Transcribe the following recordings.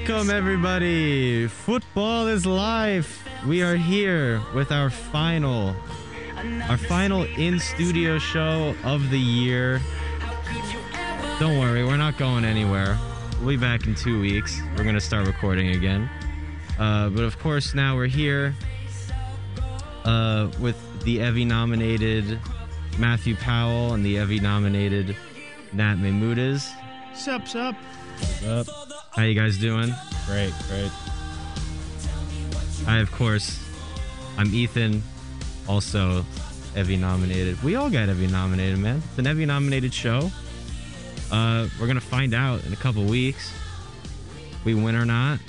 Welcome, everybody. Football is life. We are here with our final, our final in studio show of the year. Don't worry, we're not going anywhere. We'll be back in two weeks. We're going to start recording again. Uh, but of course, now we're here uh, with the Evvy nominated Matthew Powell and the Evvy nominated Nat Mahmoudis. Sup, sup. Up. How you guys doing? Great, great. I, of course, I'm Ethan, also Evvy nominated. We all got Evvy nominated, man. It's an Evvy nominated show. Uh, we're gonna find out in a couple weeks if we win or not.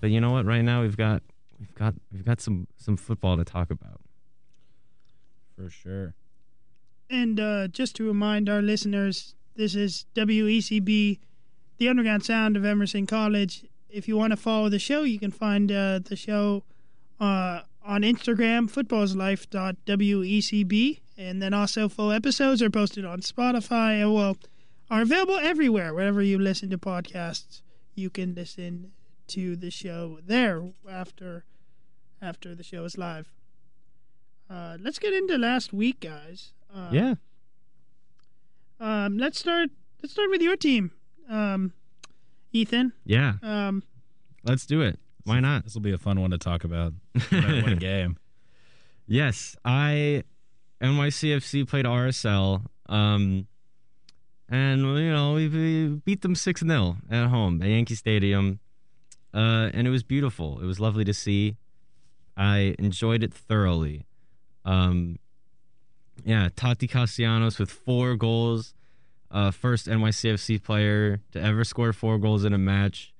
But you know what? Right now we've got we've got we've got some some football to talk about. For sure. And uh, just to remind our listeners, this is WECB, the underground sound of Emerson College. If you want to follow the show, you can find uh, the show uh, on Instagram, futbolislife.wecb. And then also full episodes are posted on Spotify and well, are available everywhere. Wherever you listen to podcasts, you can listen to the show there after after the show is live. Uh, let's get into last week, guys. Uh, Yeah. Um, let's start. Let's start with your team, um, Ethan. Yeah. Um, Let's do it. Why not? This will be a fun one to talk about. About what a game. Yes, I NYCFC played RSL. Um, and you know we, we beat them six 0 at home at Yankee Stadium, uh, and it was beautiful. It was lovely to see. I enjoyed it thoroughly. Um, yeah, Taty Castellanos with four goals, uh, first NYCFC player to ever score four goals in a match.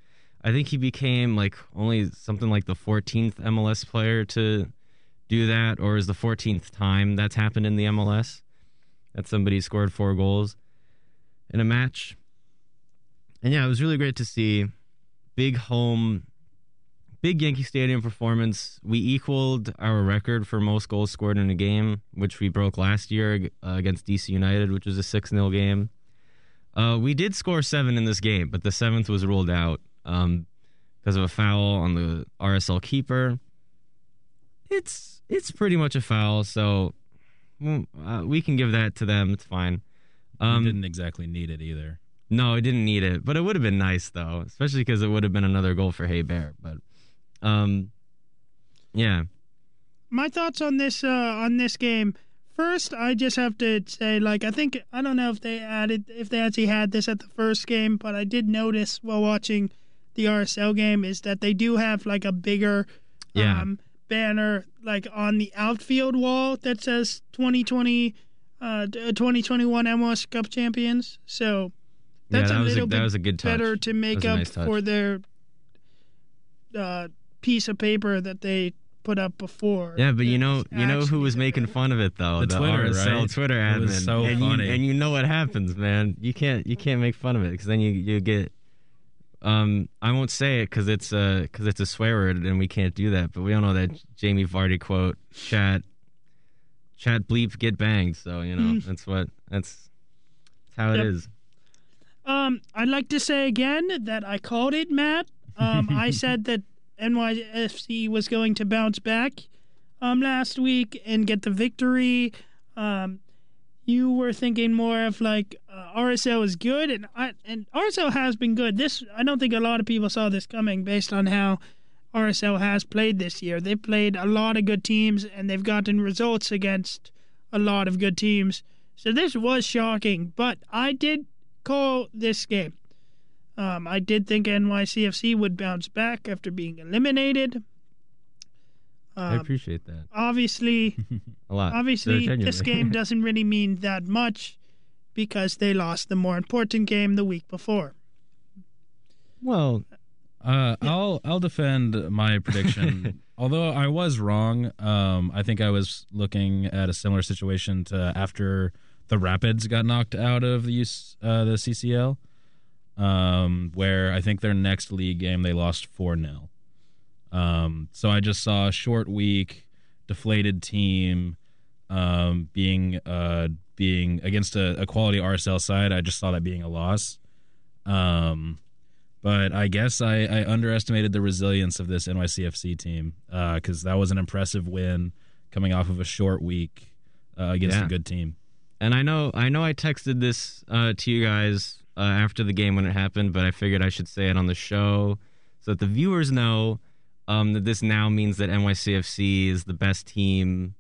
I think he became like only something like the 14th MLS player to do that, or is the 14th time that's happened in the MLS that somebody scored four goals in a match. And yeah, it was really great to see. Big home, big Yankee Stadium performance. We equaled our record for most goals scored in a game, which we broke last year uh, against DC United, which was a 6 0 game. Uh, we did score seven in this game, but the seventh was ruled out um, because of a foul on the RSL keeper it's it's pretty much a foul, so mm, uh, we can give that to them. It's fine. Um, Um, didn't exactly need it either. no, it didn't need it, but it would have been nice though, especially because it would have been another goal for Héber. But, um, yeah, my thoughts on this uh, on this game. First, I just have to say, like, I think I don't know if they added if they actually had this at the first game, but I did notice while watching the RSL game is that they do have like a bigger Yeah. um, banner like on the outfield wall that says 2020 uh, 2021 MLS Cup champions. So yeah, that's that a was a, little that bit was a good touch. better to make a up nice for their uh, piece of paper that they put up before. Yeah, but you know, you know who was making better. fun of it though? The Twitter, RSL right? Twitter It admin. was so and funny. You, and you know what happens, man. You can't you can't make fun of it because then you you get. Um, I won't say it because it's a because it's a swear word and we can't do that. But we all know that Jamie Vardy quote: "Chat, chat, bleep, get banged." So you know Mm. that's what that's, that's how it Yep. is. Um, I'd like to say again that I called it, Matt. Um, I said that NYCFC was going to bounce back um, last week and get the victory. Um, you were thinking more of like uh, RSL is good, and I, and RSL has been good. This I don't think a lot of people saw this coming based on how RSL has played this year. They've played a lot of good teams, and they've gotten results against a lot of good teams. So this was shocking, but I did call this game. Um, I did think NYCFC would bounce back after being eliminated. I Um, appreciate that obviously, a lot. obviously, this game doesn't really mean that much because they lost the more important game the week before. well, Uh, I'll I'll defend my prediction. Although I was wrong, um, I think I was looking at a similar situation to after the Rapids got knocked out of the uh, the CCL, um, where I think their next league game they lost four 0 um, So I just saw a short week, deflated team, um, being uh, being against a, a quality RSL side. I just saw that being a loss. Um, But I guess I, I underestimated the resilience of this NYCFC team because that was an impressive win coming off of a short week uh, against Yeah. a good team. And I know I know I texted this uh, to you guys uh, after the game when it happened, but I figured I should say it on the show so that the viewers know um, that this now means that NYCFC is the best team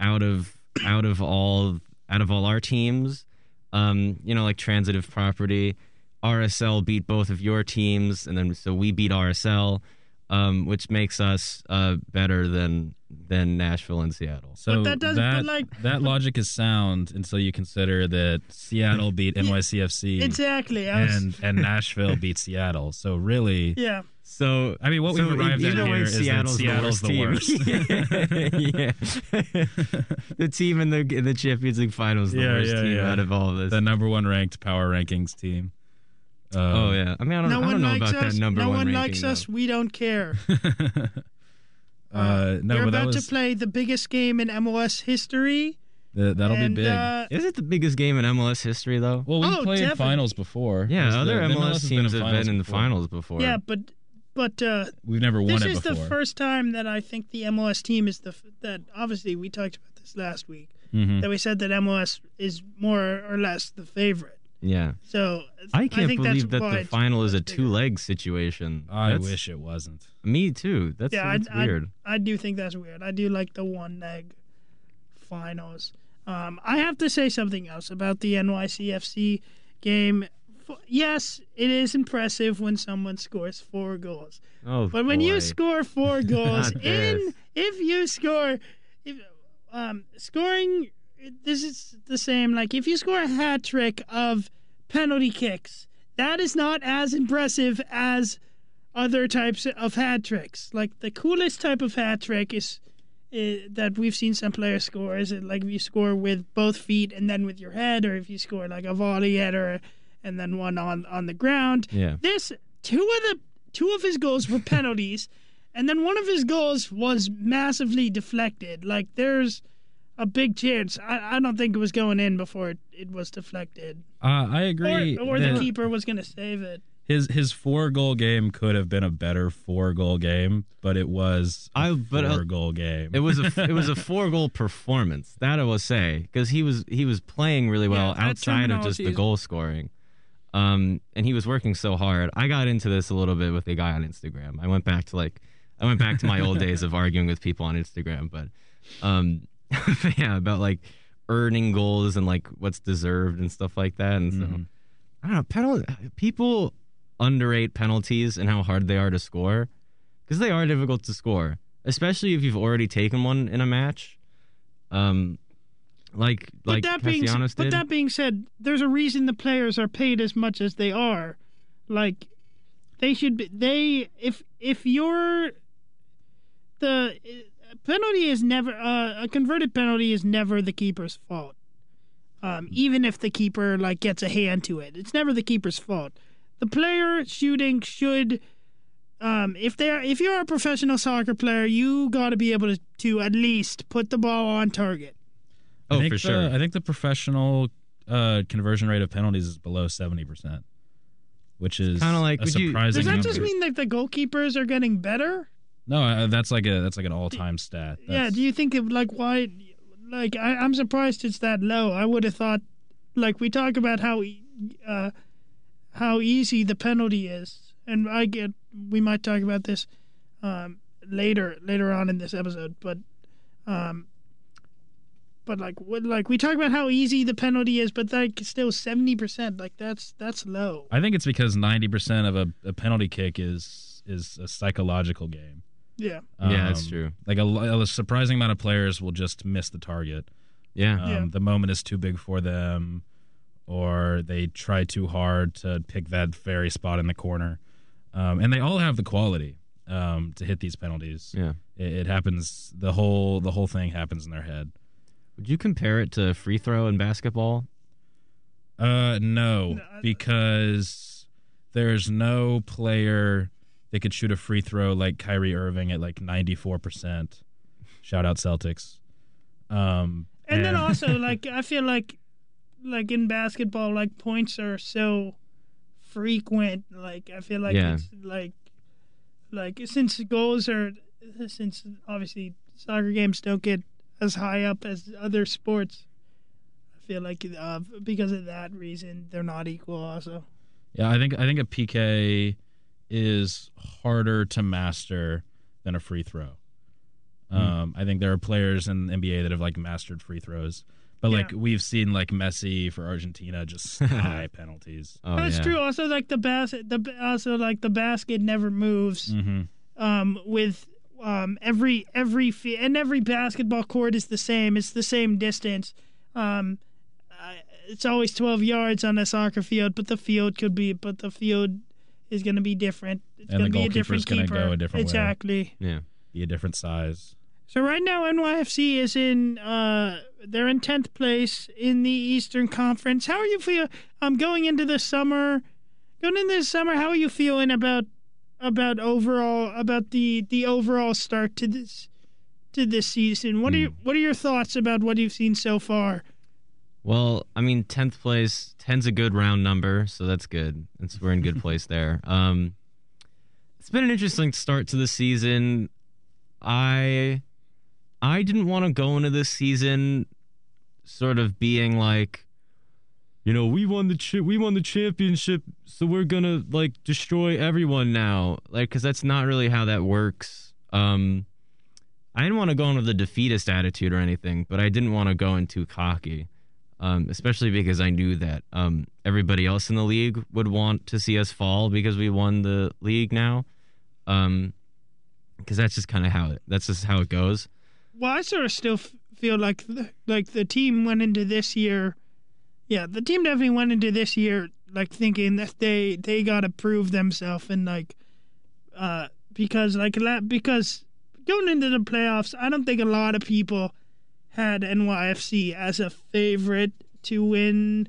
out of out of all out of all our teams. Um, you know, like transitive property. RSL beat both of your teams, and then so we beat RSL, um, which makes us uh, better than than Nashville and Seattle. So that doesn't- but, like- that logic is sound until you consider that Seattle beat NYCFC Exactly. Was, and and Nashville beat Seattle. So really, yeah. So I mean, what so we've arrived at either way, here is that Seattle's, Seattle's the the worst. team. yeah. the team in the in the Champions League finals, the Yeah, worst yeah, team yeah. out of all of this. the number one ranked power rankings team. Um, oh yeah, I mean I don't, No I one don't know likes about us. that number no one one ranking, likes us. though. We don't care. Uh, no, We're but that about was to play the biggest game in MLS history. th- that'll and, be big. Uh, Is it the biggest game in MLS history though? well, we oh, played definitely. finals before. yeah, It's the- other the MLS, has teams in have been in the before. finals before. yeah, but but uh, We've never won this it is before. the first time that I think the MLS team is the f- that obviously we talked about this last week Mhm. that we said that MLS is more or less the favorite. Yeah. So I can't think believe that the final is a two leg situation. I That's- wish it wasn't. Me too. That's, Yeah, that's I, weird. I, I do think that's weird. I do like the one leg finals. Um, I have to say something else about the NYCFC game. F- Yes, it is impressive when someone scores four goals, oh, but when you score four goals in, if you score, if, um, scoring, this is the same. Like if you score a hat trick of penalty kicks, that is not as impressive as other types of hat tricks. Like the coolest type of hat trick is, i that we've seen some players score is it like if you score with both feet and then with your head, or if you score like a volley header and then one on on the ground. yeah. This two of the two of his goals were penalties, and then one of his goals was massively deflected. Like there's a big chance. I, I don't think it was going in before it, it was deflected, Uh, I agree. or or the keeper was gonna save it. his his four goal game could have been a better four goal game, but it was a I- but, uh, four goal game. It was a it was a four goal performance. That I will say because he was he was playing really well Yeah, outside of just the goal scoring, um, and he was working so hard. I got into this a little bit with a guy on Instagram. I went back to like I went back to my old days of arguing with people on Instagram, but um, yeah, about like earning goals and like what's deserved and stuff like that. And so Mhm. I don't know, penalty people underrate penalties and how hard they are to score because they are difficult to score, especially if you've already taken one in a match. Um, like But like that being Castellanos but that being said, there's a reason the players are paid as much as they are. Like they should be they if if you're the penalty is never uh, a converted penalty is never the keeper's fault. Um, even if the keeper like gets a hand to it, it's never the keeper's fault. The player shooting should um, if they're if you're a professional soccer player, you got to be able to, to at least put the ball on target. I oh, think for the, sure. I think the professional uh, conversion rate of penalties is below seventy percent, which is kinda like, a would you- surprising. Does that number. just mean that the goalkeepers are getting better? No? Uh, that's like a that's like an all time stat. yeah. Do you think of like why? Like I, I'm surprised it's that low. I would have thought, like we talk about how, uh, how easy the penalty is, and I get we might talk about this, um, later later on in this episode, but, um. But like, what, like we talk about how easy the penalty is, but like still seventy percent, like that's that's low. I think it's because ninety percent of a, a penalty kick is is a psychological game. Yeah, Yeah, that's Um, true. Like a, a surprising amount of players will just miss the target. yeah. Um, Yeah. The moment is too big for them, or they try too hard to pick that very spot in the corner. Um, and they all have the quality um, to hit these penalties. yeah. It, it happens. The whole the whole thing happens in their head. Would you compare it to free throw in basketball? Uh, no, No, I- because there's no player that could shoot a free throw like Kyrie Irving at like 94 percent. Shout out Celtics. Um, and then also like I feel like like in basketball like points are so frequent. Like I feel like Yeah. it's like like since goals are since obviously soccer games don't get as high up as other sports. I feel like uh, because of that reason they're not equal. Also, Yeah, I think I think a PK is harder to master than a free throw. Um, I think there are players in the NBA that have like mastered free throws, but like we've seen like Messi for Argentina just high penalties. Oh, that's yeah. true. Also, like the basket, the also like the basket never moves. hmm um, with um, every every fi- and every basketball court is the same. It's the same distance. Um, it's always twelve yards on a soccer field, but the field could be, but the field is going to be different. It's And going the to be a different gonna keeper. go a different way. exactly. Yeah. Be a different size. So right now, NYCFC is in. Uh, they're in tenth place in the Eastern Conference. How are you feel? I'm um, going into the summer, going into the summer, how are you feeling about about overall about the the overall start to this to this season? What are you, what are your thoughts about what you've seen so far? Well, I mean, tenth place, 10's a good round number, so that's good. It's we're in good place there. Um, it's been an interesting start to the season. I, I didn't want to go into this season, sort of being like, you know, we won the we won the championship, so we're gonna like destroy everyone now, like, because that's not really how that works. Um, I didn't want to go into the defeatist attitude or anything, but I didn't want to go in too cocky um, especially because I knew that um, everybody else in the league would want to see us fall because we won the league now. Um, because that's just kind of how it. That's just how it goes. Well, I sort of still f- feel like the, like the team went into this year. Yeah, the team definitely went into this year like thinking that they they got to prove themselves and like uh because like because going into the playoffs, I don't think a lot of people had NYCFC as a favorite to win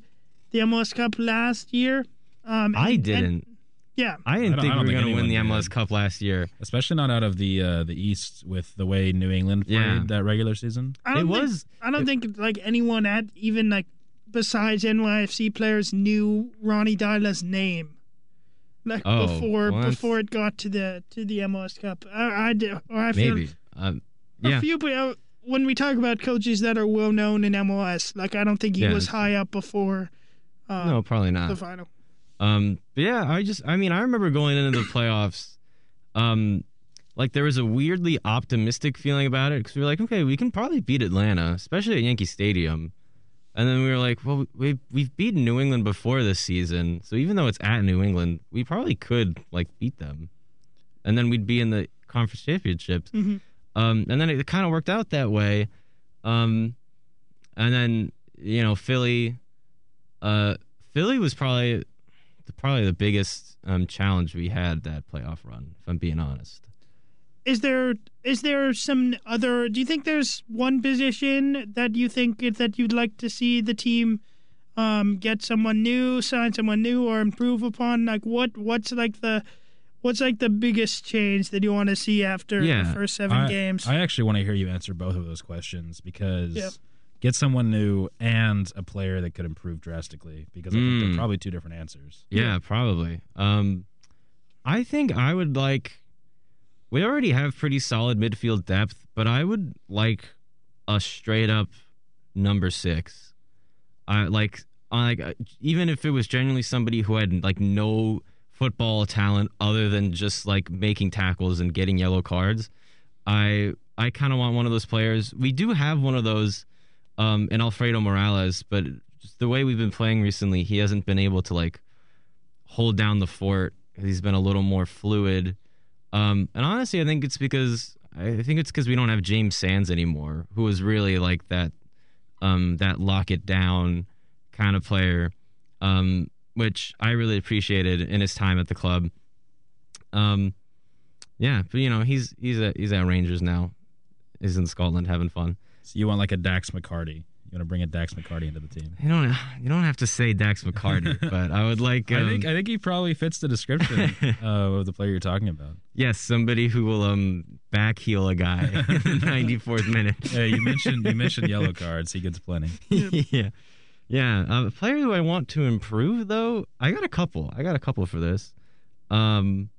the MLS Cup last year. Um, I and- and- didn't. yeah, I didn't I don't- think I we don't were going to win the MLS did. Cup last year. Especially not out of the uh, the East with the way New England played Yeah. that regular season. I don't It think- was. I don't think like anyone at even like besides NYCFC players knew Ronny Deila's name. Like Oh, before well, before it got to the to the MLS Cup, I, I did, or I feel Maybe. Um, a yeah. few. When we talk about coaches that are well known in MLS, like I don't think he Yeah, was high up before uh, No, probably not the final. Um, but yeah, I just, I mean, I remember going into the playoffs, um, like there was a weirdly optimistic feeling about it because we were like, okay, we can probably beat Atlanta, especially at Yankee Stadium. And then we were like, well, we we've beaten New England before this season, so even though it's at New England, we probably could like beat them, and then we'd be in the conference championships. Mhm. Um, and then it kind of worked out that way. Um, and then you know Philly, uh, Philly was probably probably the biggest um, challenge we had that playoff run. If I'm being honest. Is there is there some other? Do you think there's one position that you think that you'd like to see the team um, get someone new, sign someone new, or improve upon? Like what what's like the what's like the biggest change that you want to see after Yeah, the first seven I, games? I actually want to hear you answer both of those questions because Yep. get someone new and a player that could improve drastically because I think Mm. they're probably two different answers. Yeah, probably. Um, I think I would like. We already have pretty solid midfield depth, but I would like a straight up number six. I like, I like uh, even if it was genuinely somebody who had like no football talent other than just like making tackles and getting yellow cards. I I kind of want one of those players. We do have one of those um, in Alfredo Morales, but the way we've been playing recently, he hasn't been able to like hold down the fort. He's been a little more fluid. Um, and honestly, I think it's because I think it's because we don't have James Sands anymore, who was really like that, um, that lock it down kind of player, um, which I really appreciated in his time at the club. Um, yeah, but you know he's he's at he's at Rangers now. He's in Scotland having fun. So you want like a Dax McCarty. You want to bring a Dax McCarty into the team. You don't you don't have to say Dax McCarty, but I would like. Um, I think I think he probably fits the description uh, of the player you're talking about. Yes, somebody who will um back heel a guy in the 94th minute. Yeah, you mentioned you mentioned yellow cards. He gets plenty. yeah. Yeah, a player who I want to improve though, I got a couple. I got a couple for this. Um,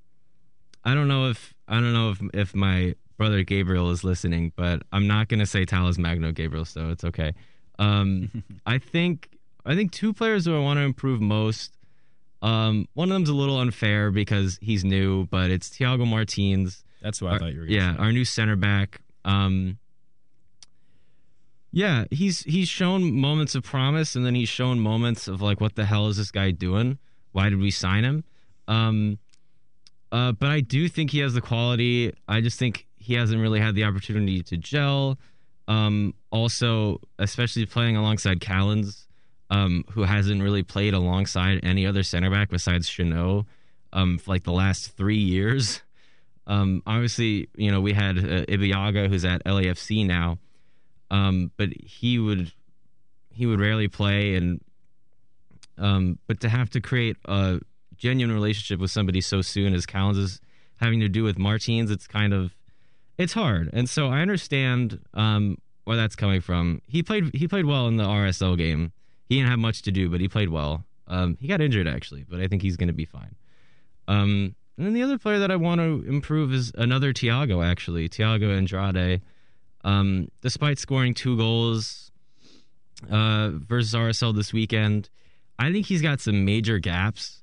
I don't know if I don't know if if my brother Gabriel is listening, but I'm not gonna say Talles Magno Gabriel, so it's okay. Um, I think I think two players who I want to improve most. Um, one of them's a little unfair because he's new, but it's Thiago Martins. That's what I Our- thought you were. Gonna yeah, say. our new center back. Um, yeah, he's he's shown moments of promise, and then he's shown moments of like, what the hell is this guy doing? Why did we sign him? Um, uh, but I do think he has the quality. I just think he hasn't really had the opportunity to gel. Um, also, especially playing alongside Callens, um, who hasn't really played alongside any other center back besides Chanot, um, for like the last three years. Um, obviously, you know, we had uh, Ibeagha, who's at LAFC now, um, but he would he would rarely play, and um, but to have to create a genuine relationship with somebody so soon as Callens is having to do with Martins, it's kind of it's hard, and so I understand um, where that's coming from. He played he played well in the RSL game. He didn't have much to do, but he played well. Um, he got injured actually, but I think he's going to be fine. Um, and then the other player that I want to improve is another Thiago, actually, Thiago Andrade. Um, despite scoring two goals uh, versus RSL this weekend, I think he's got some major gaps.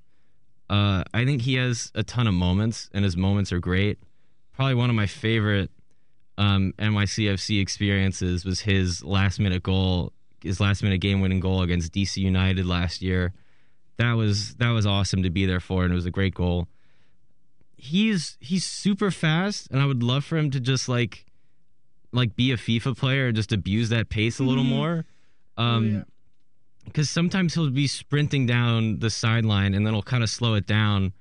Uh, I think he has a ton of moments, and his moments are great. Probably one of my favorite um, NYCFC experiences was his last minute goal, his last minute game winning goal against DC United last year. That was that was awesome to be there for, and it was a great goal he's he's super fast and I would love for him to just like like be a FIFA player and just abuse that pace a little Mhm. more. Oh, Um yeah. because sometimes he'll be sprinting down the sideline and then he'll kind of slow it down.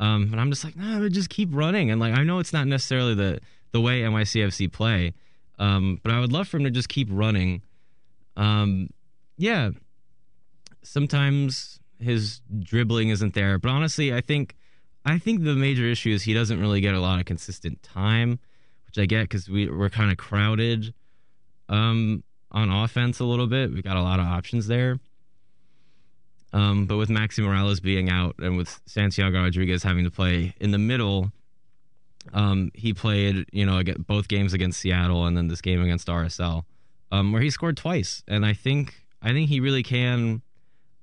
Um, and I'm just like, nah, but just keep running. And like, I know it's not necessarily the the way NYCFC play, um, but I would love for him to just keep running. Um, yeah. Sometimes his dribbling isn't there, but honestly, I think I think the major issue is he doesn't really get a lot of consistent time, which I get because we we're kind of crowded um, on offense a little bit. We got a lot of options there. Um, but with Maxi Moralez being out and with Santiago Rodriguez having to play in the middle, um, he played, you know, both games against Seattle and then this game against RSL, um, where he scored twice. And I think, I think he really can,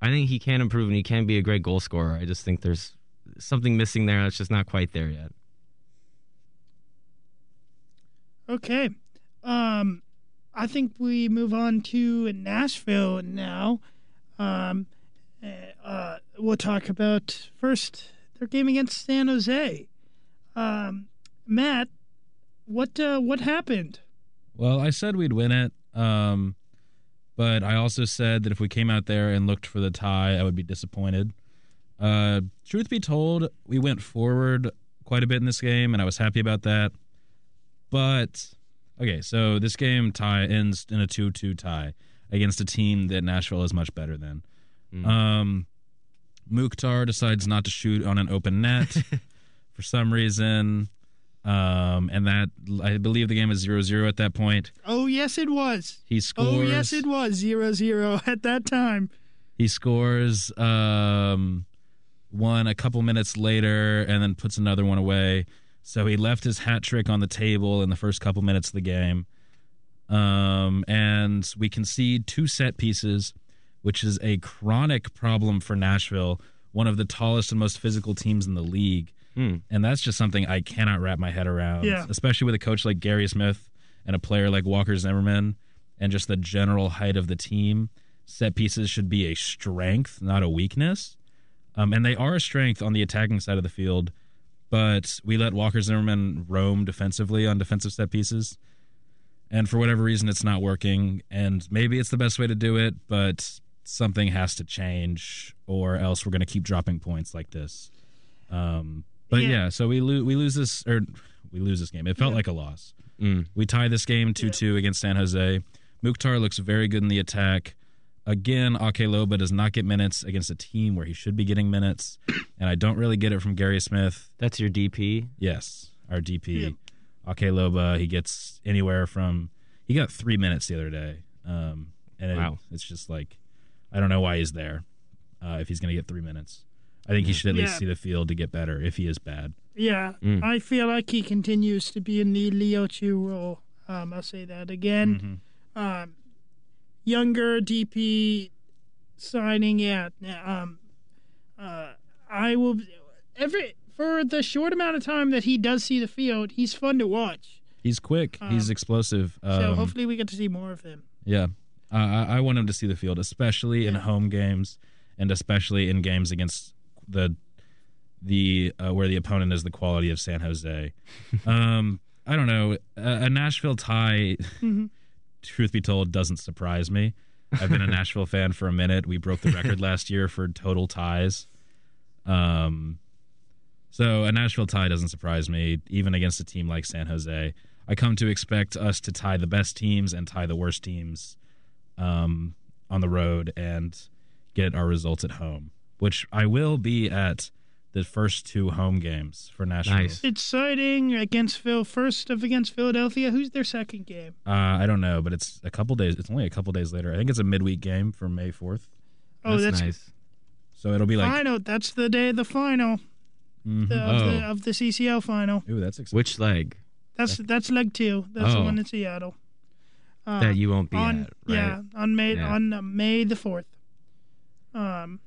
I think he can improve and he can be a great goal scorer. I just think there's something missing there that's just not quite there yet. Okay. Um, I think we move on to Nashville now. Um, uh, uh, we'll talk about first their game against San Jose. Um, Matt, what uh, what happened? Well, I said we'd win it, um, but I also said that if we came out there and looked for the tie, I would be disappointed. Uh, truth be told, we went forward quite a bit in this game, and I was happy about that. But okay, so this game tie ends in a two-two tie against a team that Nashville is much better than. Mm. Um, Mukhtar decides not to shoot on an open net for some reason. Um, and that I believe the game is 0-0 at that point. Oh yes, it was. He scores. Oh yes, it was zero zero at that time. He scores um, one a couple minutes later, and then puts another one away. So he left his hat trick on the table in the first couple minutes of the game. Um, and we concede two set pieces, which is a chronic problem for Nashville, one of the tallest and most physical teams in the league. Hmm. And that's just something I cannot wrap my head around, Yeah. especially with a coach like Gary Smith and a player like Walker Zimmerman and just the general height of the team. Set pieces should be a strength, not a weakness. Um, and they are a strength on the attacking side of the field, but we let Walker Zimmerman roam defensively on defensive set pieces. And for whatever reason, it's not working. And maybe it's the best way to do it, but something has to change, or else we're going to keep dropping points like this. Um, but Yeah. yeah, so we lose we lose this or we lose this game. It felt Yeah. like a loss. Mm. We tie this game 2 2 against San Jose. Mukhtar looks very good in the attack. Again, Ake Loba does not get minutes against a team where he should be getting minutes. And I don't really get it from Gary Smith. That's your DP. Yes, our DP. Yeah. Ake Loba, he gets anywhere from. He got three minutes the other day. Um, and it- Wow. it's just like I don't know why he's there. Uh, if he's going to get three minutes, I think he should at least see the field to get better. If he is bad, Yeah, Mm. I feel like he continues to be in the Leo Chu role. Um, I'll say that again. Mhm. Um, younger DP signing, yeah. Um, uh, I will every for the short amount of time that he does see the field, he's fun to watch. he's quick. he's Um, explosive. So Um, hopefully we get to see more of him. Yeah, uh, I, I want him to see the field, especially in home games, and especially in games against the the uh, where the opponent is the quality of San Jose. um, I don't know. A, a Nashville tie, Mhm. Truth be told, doesn't surprise me. I've been a Nashville fan for a minute. We broke the record last year for total ties. Um, so a Nashville tie doesn't surprise me, even against a team like San Jose. I come to expect us to tie the best teams and tie the worst teams um, on the road and get our results at home, which I will be at the first two home games for Nashville. Nice. Exciting against Phil. First of against Philadelphia. Who's their second game? Uh, I don't know, but it's a couple days. It's only a couple days later. I think it's a midweek game for May fourth, Oh, that's, nice. so it'll be like. final. That's the day of the final Mhm. the, of, the, Oh. of the CCL final. Ooh, that's exciting. Which leg That's that's leg two. That's the Oh. one in Seattle. Uh, that you won't be on at, right? yeah on May Yeah. on uh, May the fourth. Um, And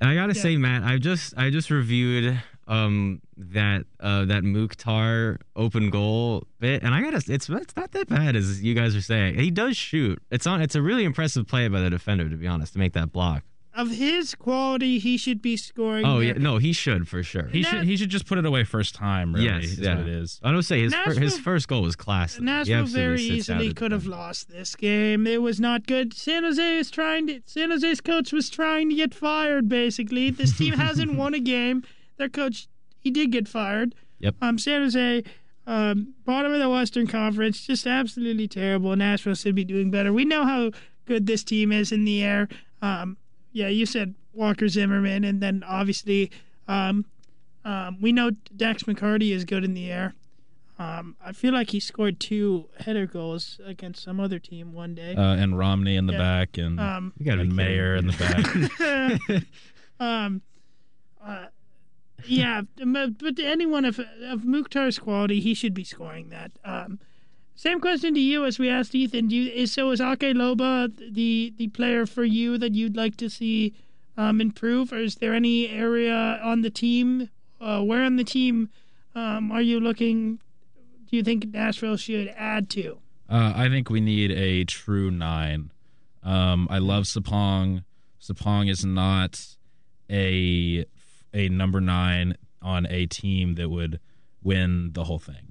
I gotta Yeah. say, Matt, I just I just reviewed um that uh that Mukhtar open goal bit, and I gotta it's it's not that bad as you guys are saying. He does shoot. It's on. It's a really impressive play by the defender, to be honest, to make that block. Of his quality, he should be scoring. Oh there. yeah, no, he should for sure. he should he should just put it away first time. Really, yes, is yeah. what it is. I don't say his fir- his first goal was class. Nashville very easily could have lost this game. It was not good. San Jose is trying to. San Jose's coach was trying to get fired. Basically, this team hasn't won a game. Their coach, he did get fired. Yep. Um, San Jose, um, bottom of the Western Conference, just absolutely terrible. Nashville should be doing better. We know how good this team is in the air. Um, yeah, you said Walker Zimmerman, and then obviously, um, um, we know Dax McCarty is good in the air. Um, I feel like he scored two header goals against some other team one day. Uh, and Romney in the Yeah. back, and Um, You gotta and Mayer in the back. um, uh, yeah, but but anyone of of Mukhtar's quality, he should be scoring that. Um, same question to you as we asked Ethan. Do you, is so is Ake Loba the the player for you that you'd like to see um, improve, or is there any area on the team? Uh, where on the team um, are you looking? Do you think Nashville should add to? Uh, I think we need a true nine. Um, I love Sapong. Sapong is not a a number nine on a team that would win the whole thing.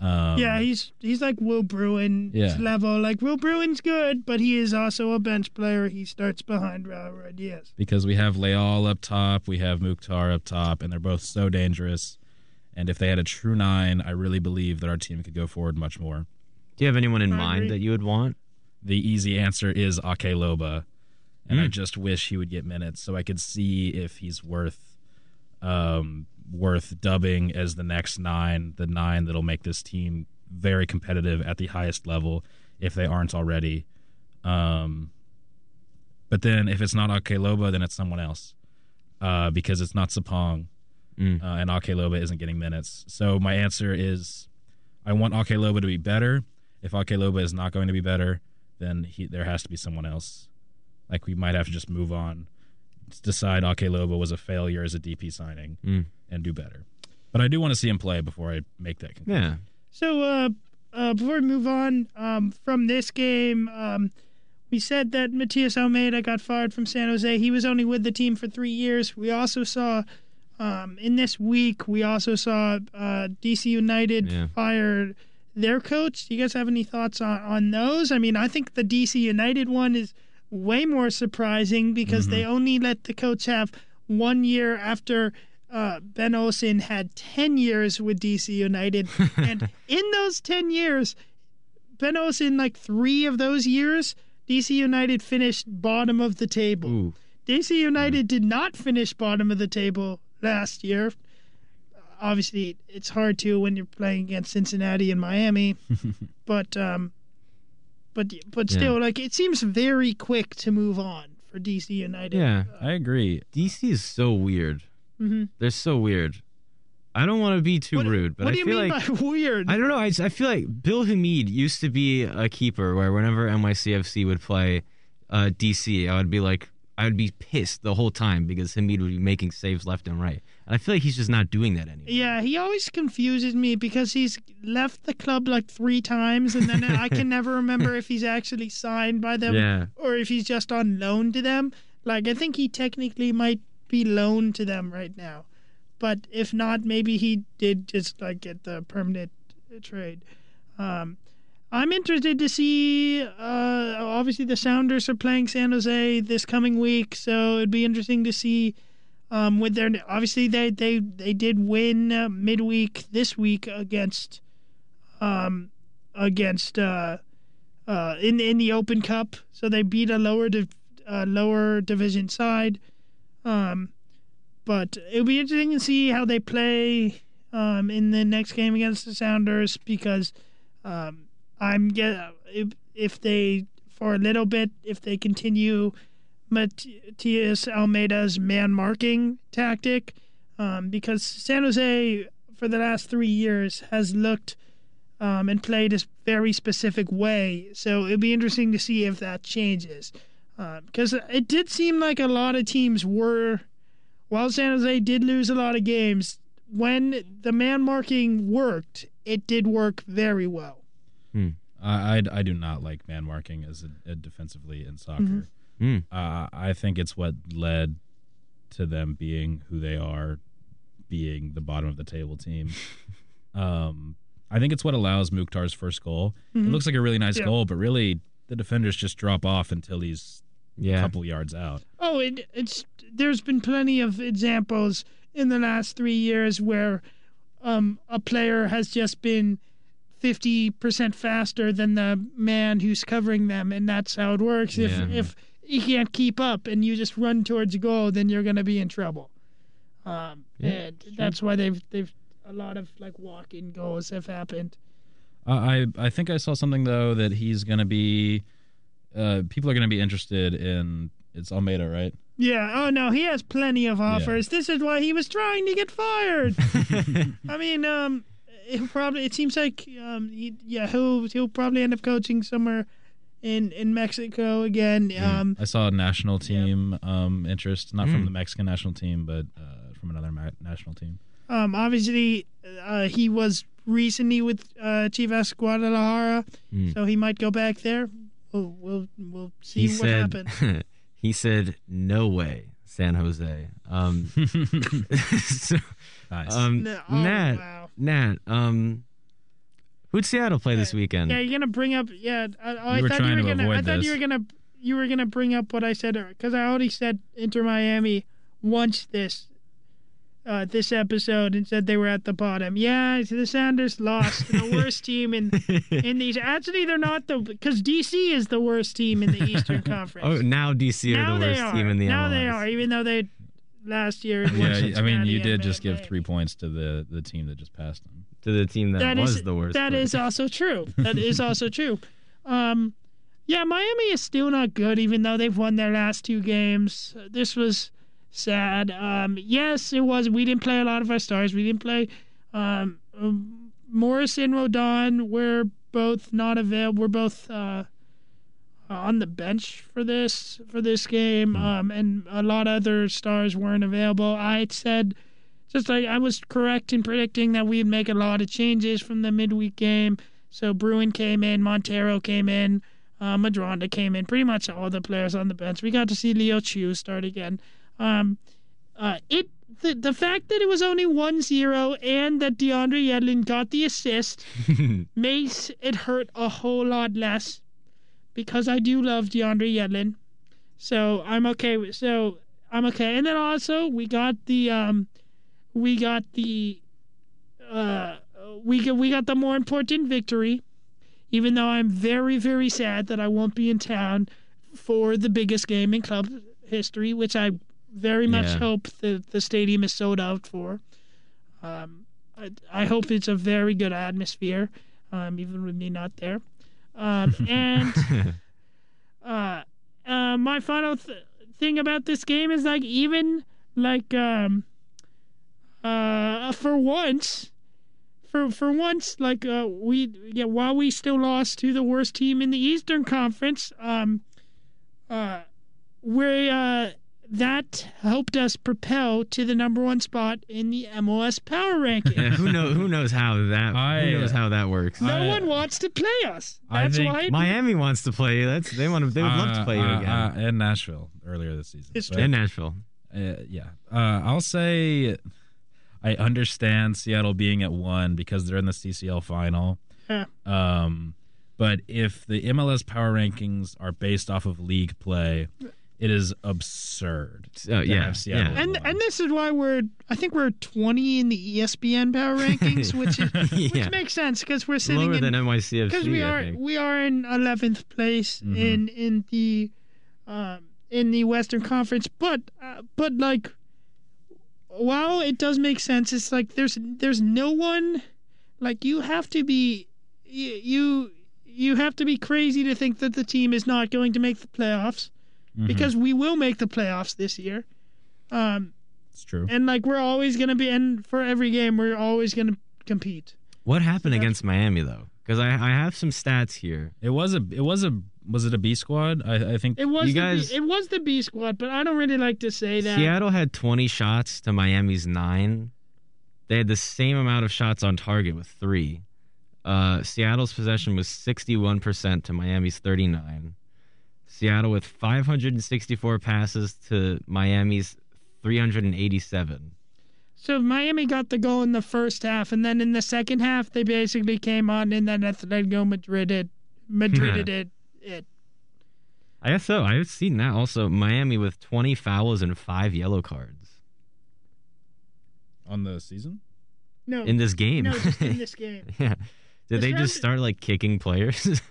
Um, yeah, he's he's like Will Bruin Yeah. level. Like Will Bruin's good, but he is also a bench player. He starts behind Raúl Ruidíaz. because we have Leal up top, we have Mukhtar up top, and they're both so dangerous. And if they had a true nine, I really believe that our team could go forward much more. Do you have anyone in I mind agree. that you would want? The easy answer is Ake Loba, and I Mm. just wish he would get minutes so I could see if he's worth um, worth dubbing as the next nine, the nine that'll make this team very competitive at the highest level if they aren't already. Um, but then if it's not Ake Loba, then it's someone else uh, because it's not Sapong Mm. uh, and Ake Loba isn't getting minutes. So my answer is I want Ake Loba to be better. If Ake Loba is not going to be better, then he, there has to be someone else. Like we might have to just move on, decide Ake Loba was a failure as a DP signing, Mm. and do better. But I do want to see him play before I make that conclusion. Yeah. So uh, uh, before we move on um, from this game, um, we said that Matias Almeyda got fired from San Jose. He was only with the team for three years. We also saw um, in this week we also saw uh, DC United Yeah. fire their coach. Do you guys have any thoughts on, on those? I mean, I think the DC United one is way more surprising because they only let the coach have one year after uh, Ben Olsen had 10 years with DC United. and in those 10 years, Ben Olsen, like three of those years, DC United finished bottom of the table. Ooh. DC United did not finish bottom of the table last year. Obviously, it's hard to when you're playing against Cincinnati and Miami, but um, but but Yeah. still, like it seems very quick to move on for DC United. Yeah. I agree. DC is so weird. hmm They're so weird. I don't want to be too What, rude, but what I do you feel mean like by weird? I don't know. I, just- I feel like Bill Hamid used to be a keeper where whenever NYCFC would play uh, DC, I would be like, I would be pissed the whole time because Hamid would be making saves left and right. And I feel like he's just not doing that anymore. Yeah, he always confuses me because he's left the club like three times, and then I can never remember if he's actually signed by them Yeah. or if he's just on loan to them. Like, I think he technically might be loaned to them right now, but if not, maybe he did just like get the permanent trade. Um, I'm interested to see. Uh, obviously, the Sounders are playing San Jose this coming week, so it'd be interesting to see. Um, with their obviously they they they did win uh, midweek this week against, um, against uh, uh in in the Open Cup, so they beat a lower div, uh, lower division side. Um, but it'll be interesting to see how they play um in the next game against the Sounders because um I'm get if if they for a little bit if they continue Matias Almeyda's man marking tactic um, because San Jose for the last three years has looked um, and played a very specific way. So it'd be interesting to see if that changes because it did seem like a lot of teams were, while San Jose did lose a lot of games, when the man marking worked, it did work very well. I, I, I do not like man marking as a, a defensively in soccer. Mhm. Mm. Uh, I think it's what led to them being who they are, being the bottom of the table team. um, I think it's what allows Mukhtar's first goal. It Mhm. looks like a really nice Yeah. goal, but really the defenders just drop off until he's a couple yards out. Oh, it, it's there's been plenty of examples in the last three years where um, a player has just been fifty percent faster than the man who's covering them, and that's how it works. If if you can't keep up and you just run towards a goal, then you're going to be in trouble. Um, Yeah, and that's why they've they've a lot of like walk-in goals have happened. I I I think I saw something though that he's going to be. Uh, people are going to be interested in. It's Almeyda, right? Yeah. Oh no, he has plenty of offers. This is why he was trying to get fired. I mean, um, it probably it seems like um, he, yeah, he'll he'll probably end up coaching somewhere in in Mexico again. Um, I saw a national team um, interest, not Mm. from the Mexican national team, but uh, from another ma- national team. um, obviously, uh, he was recently with uh, Chivas Guadalajara, Mm. so he might go back there. We'll we'll, we'll see He what said. happens. he said, "No way, San Jose." Um, so, Nice. um, No, oh, Nat, wow. Nat, um, who'd Seattle play this weekend? Yeah, you're gonna bring up. Yeah, I, I You were thought trying you were to gonna. I thought you were gonna. You were gonna bring up what I said because I already said Inter Miami once this. Uh, this episode and said they were at the bottom. Yeah, the Sounders lost the worst team in in these. Actually, they're not the because DC is the worst team in the Eastern Conference. oh, now DC now are the worst are. team in the now MLS. they are, even though they last year. won yeah, I mean, you did just give three points to the the team that just passed them. To the team that, That was is- the worst. That but- is also true. That is also true. Um, yeah, Miami is still not good, even though they've won their last two games. This was sad. Um, yes, it was. We didn't play a lot of our stars. We didn't play. Um, um, Morris and Roldan were both not available. We're both uh, on the bench for this for this game, um, and a lot of other stars weren't available. I said just like I was correct in predicting that we'd make a lot of changes from the midweek game. So Bruin came in, Montero came in, uh, Medranda came in, pretty much all the players on the bench. We got to see Leo Chu start again. Um, uh, it the, the fact that it was only 1-0 and that DeAndre Yedlin got the assist makes it hurt a whole lot less because I do love DeAndre Yedlin. So I'm okay with so I'm okay. And then also we got the um we got the uh we got we got the more important victory even though I'm very very sad that I won't be in town for the biggest game in club history which I very much Yeah. hope the the stadium is sold out for um I, I hope it's a very good atmosphere um even with me not there um and uh, uh, my final th- thing about this game is like even like um uh for once for for once like uh we yeah while we still lost to the worst team in the Eastern Conference um uh we uh that helped us propel to the number one spot in the MLS Power Ranking. Yeah, who knows? Who knows how that? I- who knows how that works? No I- one wants to play us. I That's think why Miami wants to play you. That's they want to. They would love to play you Uh, again. uh, uh, in Nashville earlier this season. It's But, in Nashville. uh, yeah, uh, I'll say I understand Seattle being at one because they're in the CCL final. Yeah. Um, but if the MLS power rankings are based off of league play, it is absurd. Oh, to yeah, have Seattle yeah. and one. and this is why we're I think we're 20 in the ESPN power rankings, which is which Yeah. makes sense because we're sitting Lower in than NYCFC. because we I are think. we are in 11th place Mhm. in in the um in the Western Conference, but uh, but like while it does make sense, it's like there's there's no one like you have to be you you, you have to be crazy to think that the team is not going to make the playoffs Mhm. because we will make the playoffs this year. Um, it's true. and like we're always gonna be, and for every game we're always gonna compete. What happened Yeah. against Miami though? Because I, I have some stats here. It was a. It was a. Was it a B squad? I, I think. It was You guys- B, it was the B squad, but I don't really like to say that. Seattle had 20 shots to Miami's nine. They had the same amount of shots on target with three. Uh, Seattle's possession was 61% to Miami's 39. Seattle with 564 passes to Miami's 387. So Miami got the goal in the first half, and then in the second half they basically came on, and then Atletico Madrid it, Madrid it, it. I guess so. I've seen that also. Miami with 20 fouls and five yellow cards on the season. No, in this game. no, just in this game. yeah. Did The they just start like kicking players?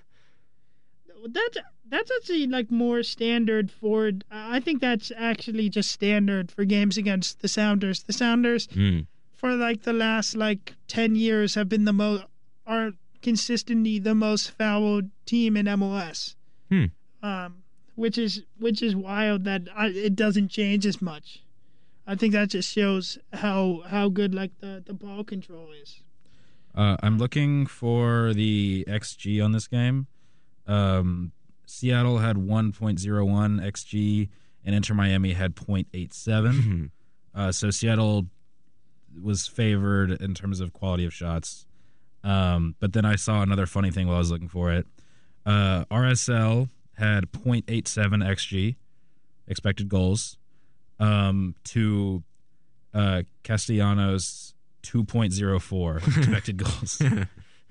That's that's actually like more standard for. I think that's actually just standard for games against the Sounders. The Sounders Hmm. for like the last like 10 years have been the most are consistently the most fouled team in MLS. Hmm. Um which is which is wild that I, it doesn't change as much. I think that just shows how how good like the the ball control is. Uh, I'm looking for the XG on this game. Um, Seattle had 1.01 XG, and Inter Miami had 0.87. uh, so Seattle was favored in terms of quality of shots. Um, but then I saw another funny thing while I was looking for it. Uh, RSL had 0.87 XG, expected goals, um, to uh, Castellanos 2.04 expected goals.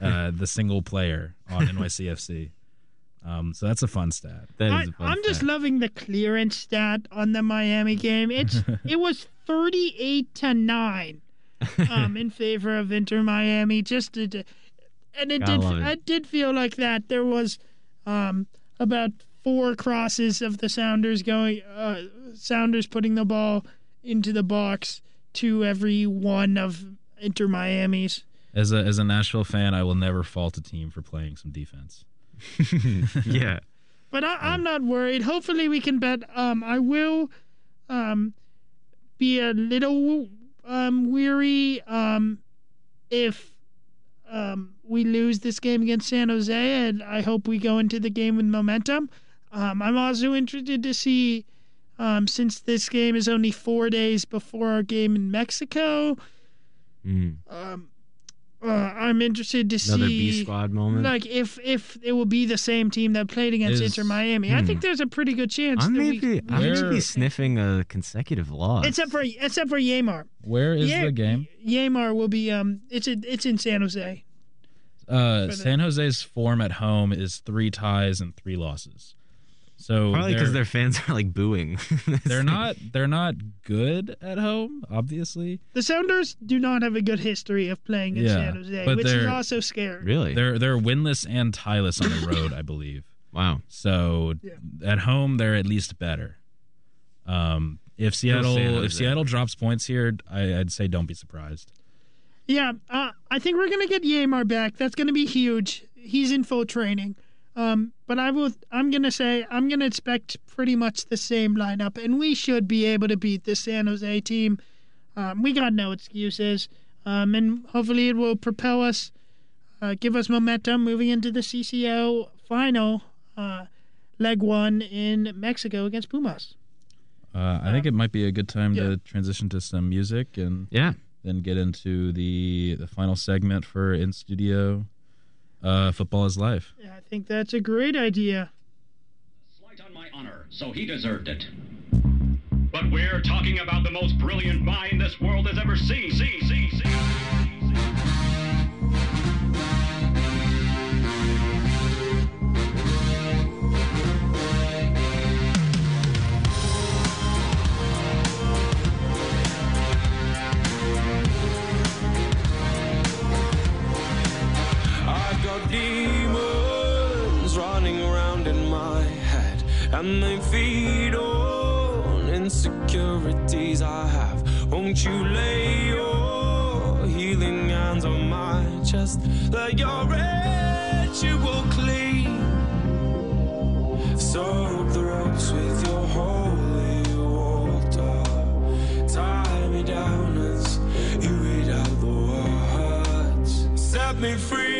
Uh, the single player on NYCFC. Um, so that's a fun stat. That I, is a fun I'm just loving the clearance stat on the Miami game. It's it was 38 to 9 um, in favor of Inter Miami. Just to, to- and it Gotta did love it. it did feel like that. There was um, about four crosses of the Sounders going uh, Sounders putting the ball into the box to every one of Inter Miami's. As a as a Nashville fan, I will never fault a team for playing some defense. yeah. But I, I'm not worried. Hopefully, we can bet. Um, I will, um, be a little um weary um if um we lose this game against San Jose, and I hope we go into the game with momentum. Um, I'm also interested to see, um, since this game is only four days before our game in Mexico. Mm. Um, uh, I'm interested to Another see B squad moment. like if if it will be the same team that played against Is- Inter Miami. I hmm. think there's a pretty good chance. I'm that maybe we, I'm Where- maybe sniffing a consecutive loss. except for except for Yeimar. Where is Yeah, the game? Yeimar will be um it's in, it's in San Jose. Uh, the- San Jose's form at home is three ties and three losses. So probably because their fans are like booing. they're not they're not good at home. Obviously, The Sounders do not have a good history of playing in Yeah, San Jose, which is also scary. really. they're they're winless and tieless on the road. I believe. wow. So Yeah. at home they're at least better. Um, if Seattle if Seattle drops points here, I, I'd say don't be surprised. Yeah, uh, I think we're gonna get Yeimar back. That's gonna be huge. He's in full training. Um, but I will. I'm gonna say I'm gonna expect pretty much the same lineup, and we should be able to beat the San Jose team. Um, we got no excuses, um, and hopefully it will propel us, uh, give us momentum moving into the CCL final, uh, leg one in Mexico against Pumas. Uh, I think it might be a good time yeah. to transition to some music and Yeah. then get into the the final segment for in studio. Uh, football is life. Yeah, I think that's a great idea. Slight on my honor, so he deserved it. But we're talking about the most brilliant mind this world has ever seen. See, see, see. And they feed on insecurities I have. Won't you lay your healing hands on my chest? Let your ritual clean. Soak the ropes with your holy water. Tie me down as you read out the words. Set me free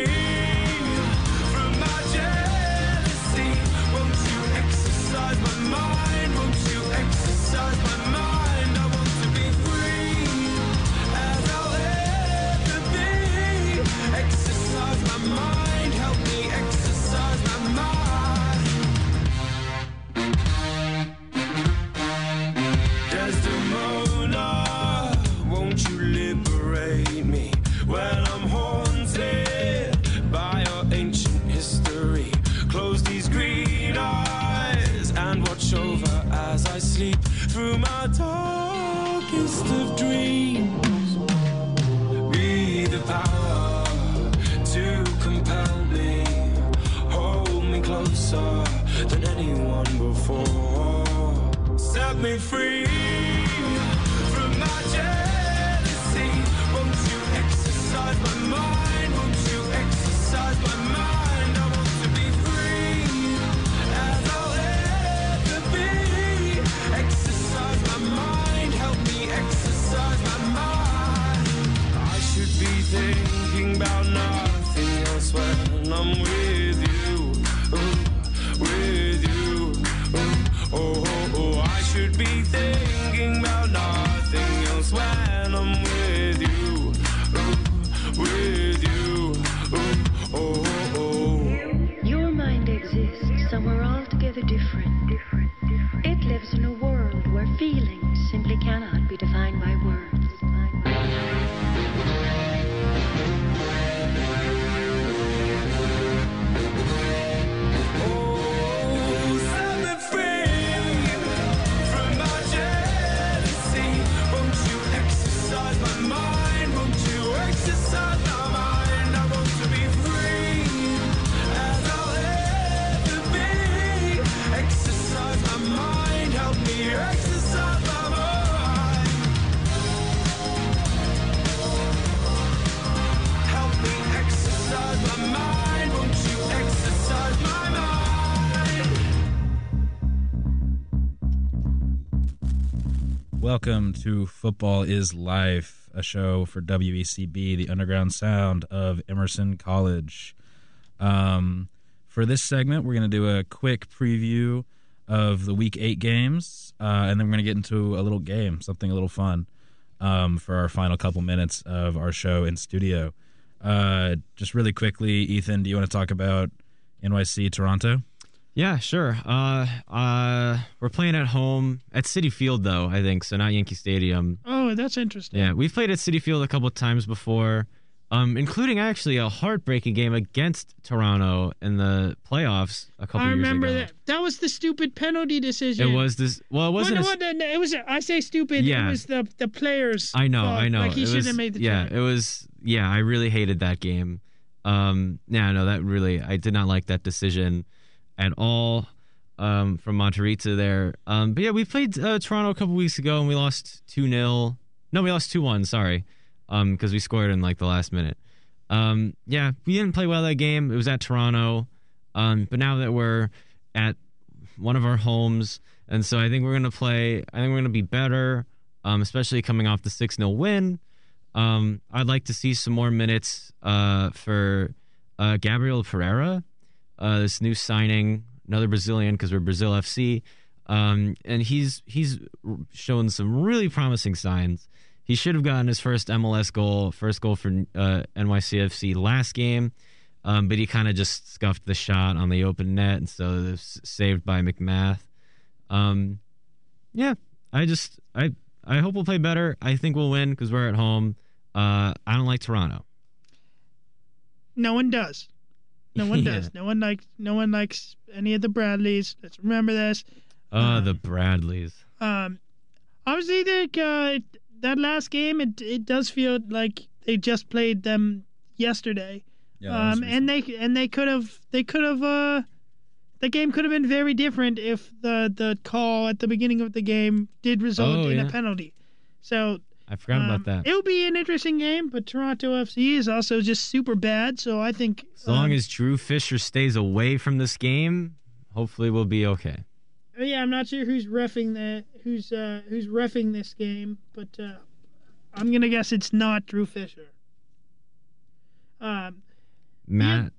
me free from my jealousy. Won't you exercise my mind? Won't you exercise my mind? I want to be free as I'll ever be. Exercise my mind. Help me exercise my mind. I should be thinking about nothing else when I'm with you. When I'm with you. Ooh, with you. Ooh, oh, oh, oh. Your mind exists somewhere altogether different. Welcome to Futbol is Life, a show for WECB, the underground sound of Emerson College. Um, for this segment, we're going to do a quick preview of the Week 8 games, uh, and then we're going to get into a little game, something a little fun, um, for our final couple minutes of our show in studio. Uh, just really quickly, Ethan, do you want to talk about NYC Toronto? Yeah, sure. Uh, uh, we're playing at home at Citi Field, though. I think so, not Yankee Stadium. Oh, that's interesting. Yeah, we've played at Citi Field a couple of times before, um, including actually a heartbreaking game against Toronto in the playoffs a couple years ago. I years remember ago. that. That was the stupid penalty decision. It was this. Well, it wasn't. Well, no, no, it was. I say stupid. Yeah. It was the the players. I know, fault. I know. Like he should have made the Yeah, try. it was. Yeah, I really hated that game. Um, yeah, no, that really, I did not like that decision at all. Um, from Monterita there. Um, but yeah, we played uh, Toronto a couple weeks ago and we lost two 0 No, we lost two one. Sorry, um, because we scored in like the last minute. Um, yeah, we didn't play well that game. It was at Toronto. Um, but now that we're at one of our homes, and so I think we're gonna play. I think we're gonna be better, um, especially coming off the six 0 win. Um, I'd like to see some more minutes uh, for uh, Gabriel Pereira, uh, this new signing, another Brazilian because we're Brazil FC, um, and he's he's shown some really promising signs. He should have gotten his first MLS goal, first goal for uh, NYCFC last game, um, but he kind of just scuffed the shot on the open net, and so it was saved by McMath. Um, yeah, I just I I hope we'll play better. I think we'll win because we're at home. Uh, I don't like Toronto. No one does. No one Yeah. does. No one likes. No one likes any of the Bradleys. Let's remember this. Uh, the Bradleys. Um, obviously, the, uh, that last game, it it does feel like they just played them yesterday. Yeah, that was um, and they and they could have they could have uh, the game could have been very different if the the call at the beginning of the game did result Oh, in yeah. a penalty. So I forgot um, about that. It'll be an interesting game, but Toronto FC is also just super bad. So I think As long um, as Drew Fischer stays away from this game, hopefully we'll be okay. Uh, Yeah, I'm not sure who's refing the who's uh, who's refing this game, but uh, I'm gonna guess it's not Drew Fischer. Um, Matt,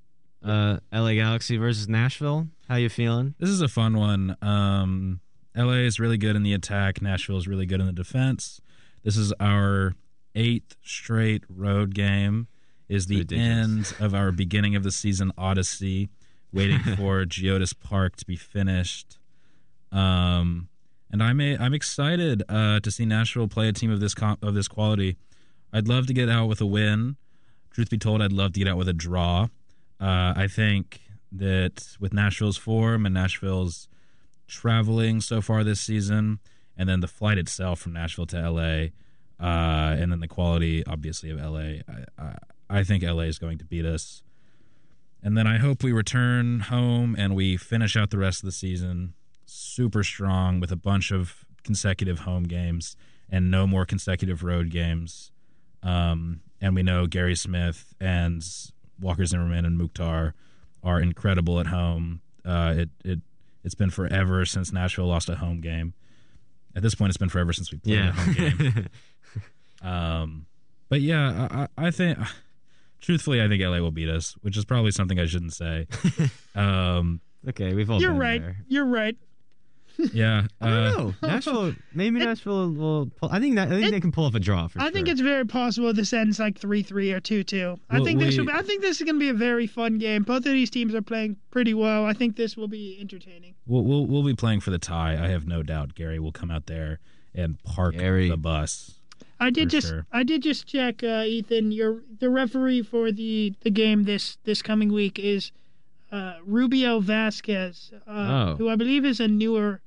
uh, LA Galaxy versus Nashville. How you feeling? This is a fun one. Um, LA is really good in the attack. Nashville is really good in the defense. This is our eighth straight road game. Is the Ridiculous. end of our beginning of the season odyssey, waiting for Geodis Park to be finished. Um, and I'm a, I'm excited uh, to see Nashville play a team of this com- of this quality. I'd love to get out with a win. Truth be told, I'd love to get out with a draw. Uh, I think that with Nashville's form and Nashville's traveling so far this season, and then the flight itself from Nashville to LA, uh, and then the quality, obviously, of LA, I, I, I think LA is going to beat us. And then I hope we return home and we finish out the rest of the season super strong with a bunch of consecutive home games and no more consecutive road games. Um, and we know Gary Smith and Walker Zimmerman and Mukhtar are incredible at home. Uh, it it it's been forever since Nashville lost a home game. At this point, it's been forever since we played a home game. Um, but yeah, I, I I think, truthfully, I think LA will beat us, which is probably something I shouldn't say. um, okay, we've all you're been right. there. You're right. Yeah, I don't uh, know. Nashville, maybe Nashville will. Pull, I think that I think It- they can pull off a draw for I sure. think it's very possible this ends like three three or two two. I Well, think this we- will. Be, I think this is going to be a very fun game. Both of these teams are playing pretty well. I think this will be entertaining. we'll, we'll we'll be playing for the tie. I have no doubt Gary will come out there and park Gary. the bus. I did For just sure. I did just check, uh, Ethan. Your the referee for the the game this this coming week is uh, Rubiel Vazquez, uh, Oh. who I believe is a newer.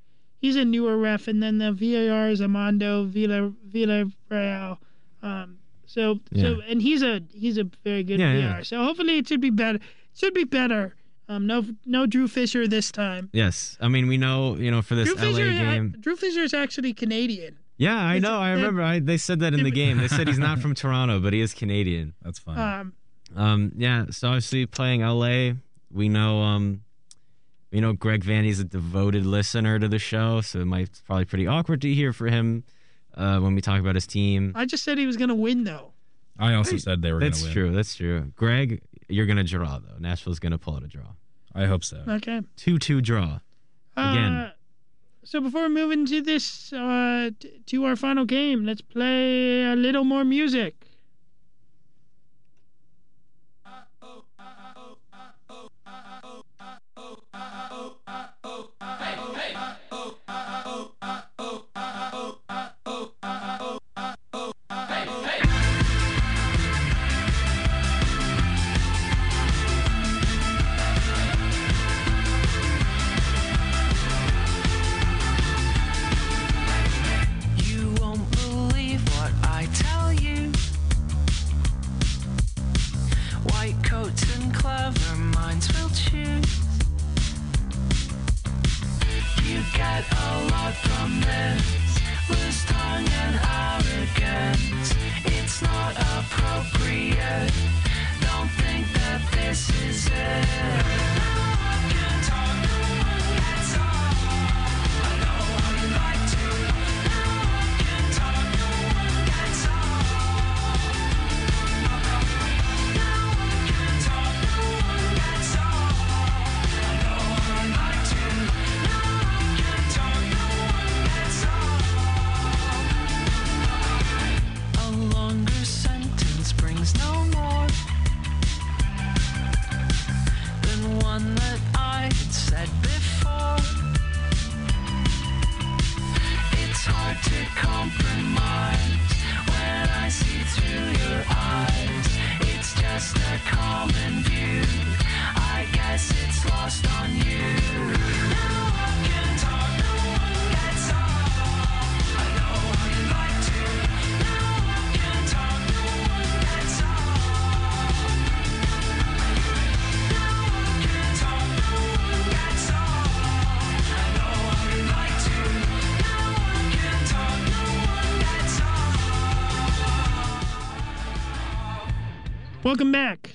He's a newer ref, and then the VAR is Armando Villa Villarreal. Um, so so and he's a he's a very good Yeah, VAR. yeah. So hopefully it should be better. Should be better. Um, no no Drew Fischer this time. Yes, I mean we know you know for this Drew LA Fischer, game. Drew Fischer is actually Canadian. yeah, I It's- know. I remember. I, they said that in the game. They said he's not from Toronto, but he is Canadian. That's fine. Um, Um, yeah. So obviously playing LA, we know. Um, we know Greg Vanney's a devoted listener to the show, so it might it's probably pretty awkward to hear for him uh, when we talk about his team. I just said he was going to win though. I also said they were going to That's win. true. That's true. Greg, you're gonna draw though. Nashville's gonna pull out a draw. I hope so. Okay. Two-two draw. Again. Uh, so before we move into this, uh, t- to our final game, let's play a little more music. necessary.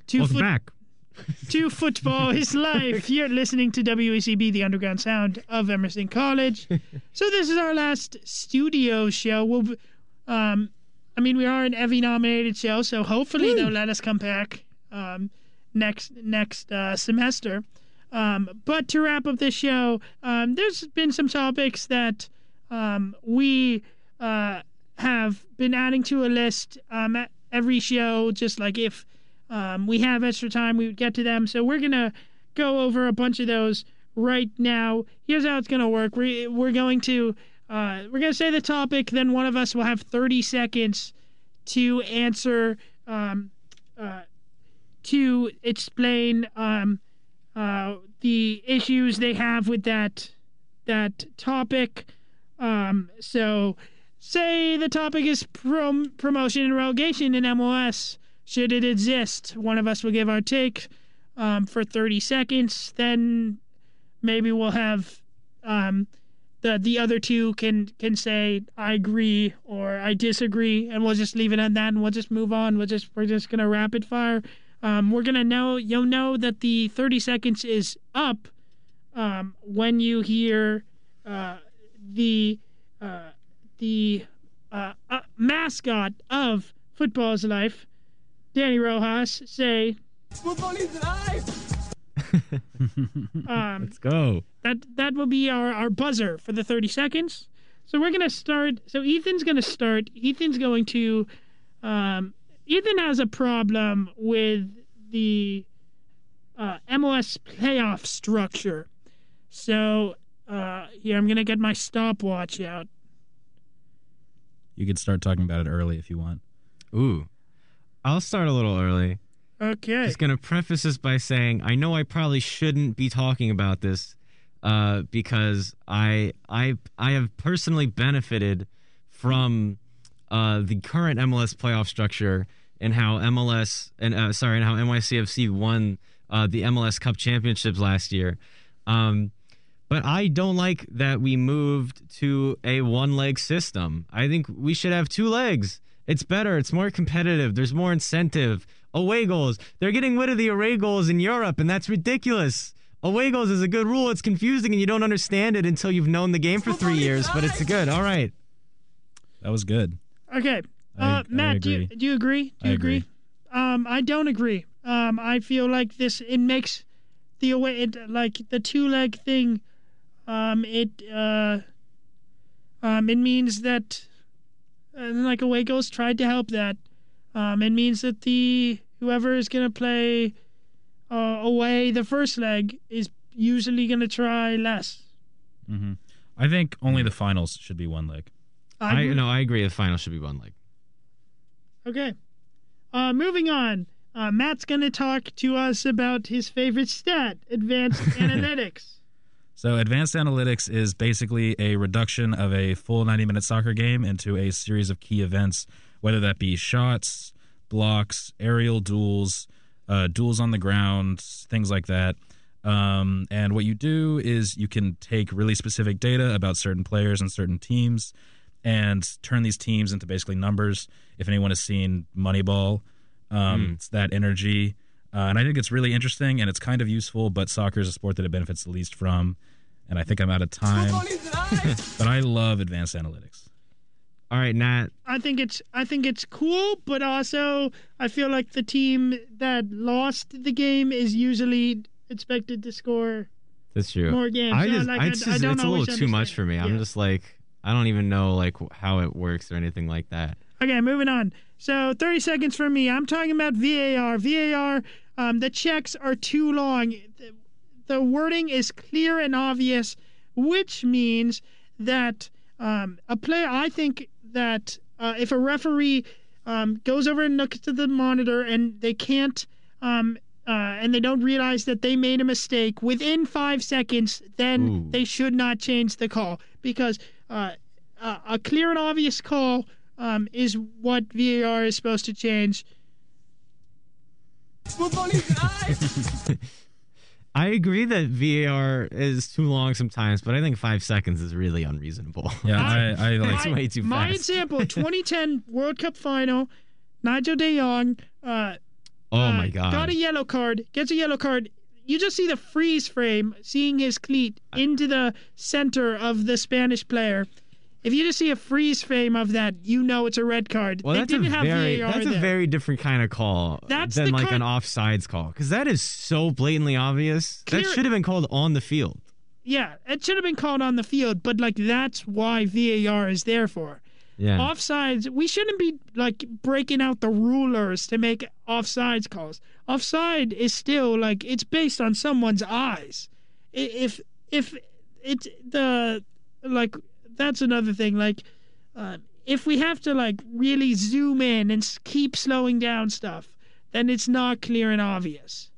To Welcome foot- back. to Futbol is Life. You're listening to WECB, the underground sound of Emerson College. so this is our last studio show. We'll, um, I mean, we are an Evvy nominated show, so hopefully they'll let us come back um, next next uh, semester. Um, but to wrap up this show, um, there's been some topics that um, we uh, have been adding to a list um, at every show, just like if um, we have extra time, we would get to them. So we're gonna go over a bunch of those right now. Here's how it's gonna work. We we're going to uh, we're gonna say the topic, then one of us will have 30 seconds to answer um, uh, to explain um, uh, the issues they have with that that topic. Um, so, say the topic is prom- promotion and relegation in MLS. Should it exist? One of us will give our take um, for 30 seconds. Then maybe we'll have um, the the other two can can say I agree or I disagree, and we'll just leave it at that, and we'll just move on. We'll just we're just gonna rapid fire. Um, we're gonna know you'll know that the 30 seconds is up um, when you hear uh, the uh, the uh, uh, mascot of Football's Life, Danny Rojas, say. um, Let's go. that that will be our, our buzzer for the 30 seconds. So we're gonna start. So Ethan's gonna start. Ethan's going to. Um, Ethan has a problem with the uh, MLS playoff structure. So uh, here I'm gonna get my stopwatch out. You could start talking about it early if you want. Ooh. I'll start a little early. Okay. Just gonna preface this by saying I know I probably shouldn't be talking about this uh, because I I I have personally benefited from uh, the current MLS playoff structure and how MLS and uh, sorry and how NYCFC won uh, the MLS Cup championships last year. Um, but I don't like that we moved to a one leg system. I think we should have two legs. It's better. It's more competitive. There's more incentive. Away goals. They're getting rid of the away goals in Europe, and that's ridiculous. Away goals is a good rule. It's confusing, and you don't understand it until you've known the game for three years. But it's good. All right. That was good. Okay. I- Uh, I Matt, do you, agree. do you agree? Do I agree? agree. Um, I don't agree. Um, I feel like this it makes the away it like the two leg thing. Um, it uh, um, it means that uh, like away goals tried to help that. Um, it means that the whoever is gonna play uh, away the first leg is usually gonna try less. hmm I think only the finals should be one leg. I agree. no, I agree. The finals should be one leg. Okay. Uh, moving on. Uh, Matt's going to talk to us about his favorite stat, advanced analytics. So, advanced analytics is basically a reduction of a full 90 minute soccer game into a series of key events, whether that be shots, blocks, aerial duels, uh, duels on the ground, things like that. Um, and what you do is you can take really specific data about certain players and certain teams and turn these teams into basically numbers. If anyone has seen Moneyball, um, it's that energy. Uh, and I think it's really interesting and it's kind of useful, but soccer is a sport that it benefits the least from. And I think I'm out of time. but I love advanced analytics. All right, Nat. I think it's I think it's cool, but also I feel like the team that lost the game is usually expected to score That's true. more games. I So, just, like, I I- just, I don't it's a little always too much for me. I'm just like, I don't even know like how it works or anything like that. Okay, moving on. So 30 seconds for me. I'm talking about VAR. VAR, um, the checks are too long. The, the wording is clear and obvious, which means that um, a player, I think that uh, if a referee um, goes over and looks at the monitor and they can't um, uh, and they don't realize that they made a mistake within five seconds, then Ooh. they should not change the call because uh, uh, a clear and obvious call um, is what VAR is supposed to change. I agree that VAR is too long sometimes, but I think five seconds is really unreasonable. Yeah, I, I like. That's way too my fast. example 2010 World Cup final, Nigel De Jong. Uh, oh uh, my god. Got a yellow card, gets a yellow card. You just see the freeze frame, seeing his cleat into the center of the Spanish player. If you just see a freeze frame of that, you know it's a red card. well, they that's a didn't have very VAR that's a very different kind of call That's than like kind- an offsides call because that is so blatantly obvious. that should have been called on the field. yeah, it should have been called on the field, but like that's why VAR is there for. Yeah. Offsides, we shouldn't be like breaking out the rulers to make offsides calls. Offside is still like it's based on someone's eyes. If if it's the like that's another thing. Like uh, if we have to like really zoom in and keep slowing down stuff, then it's not clear and obvious.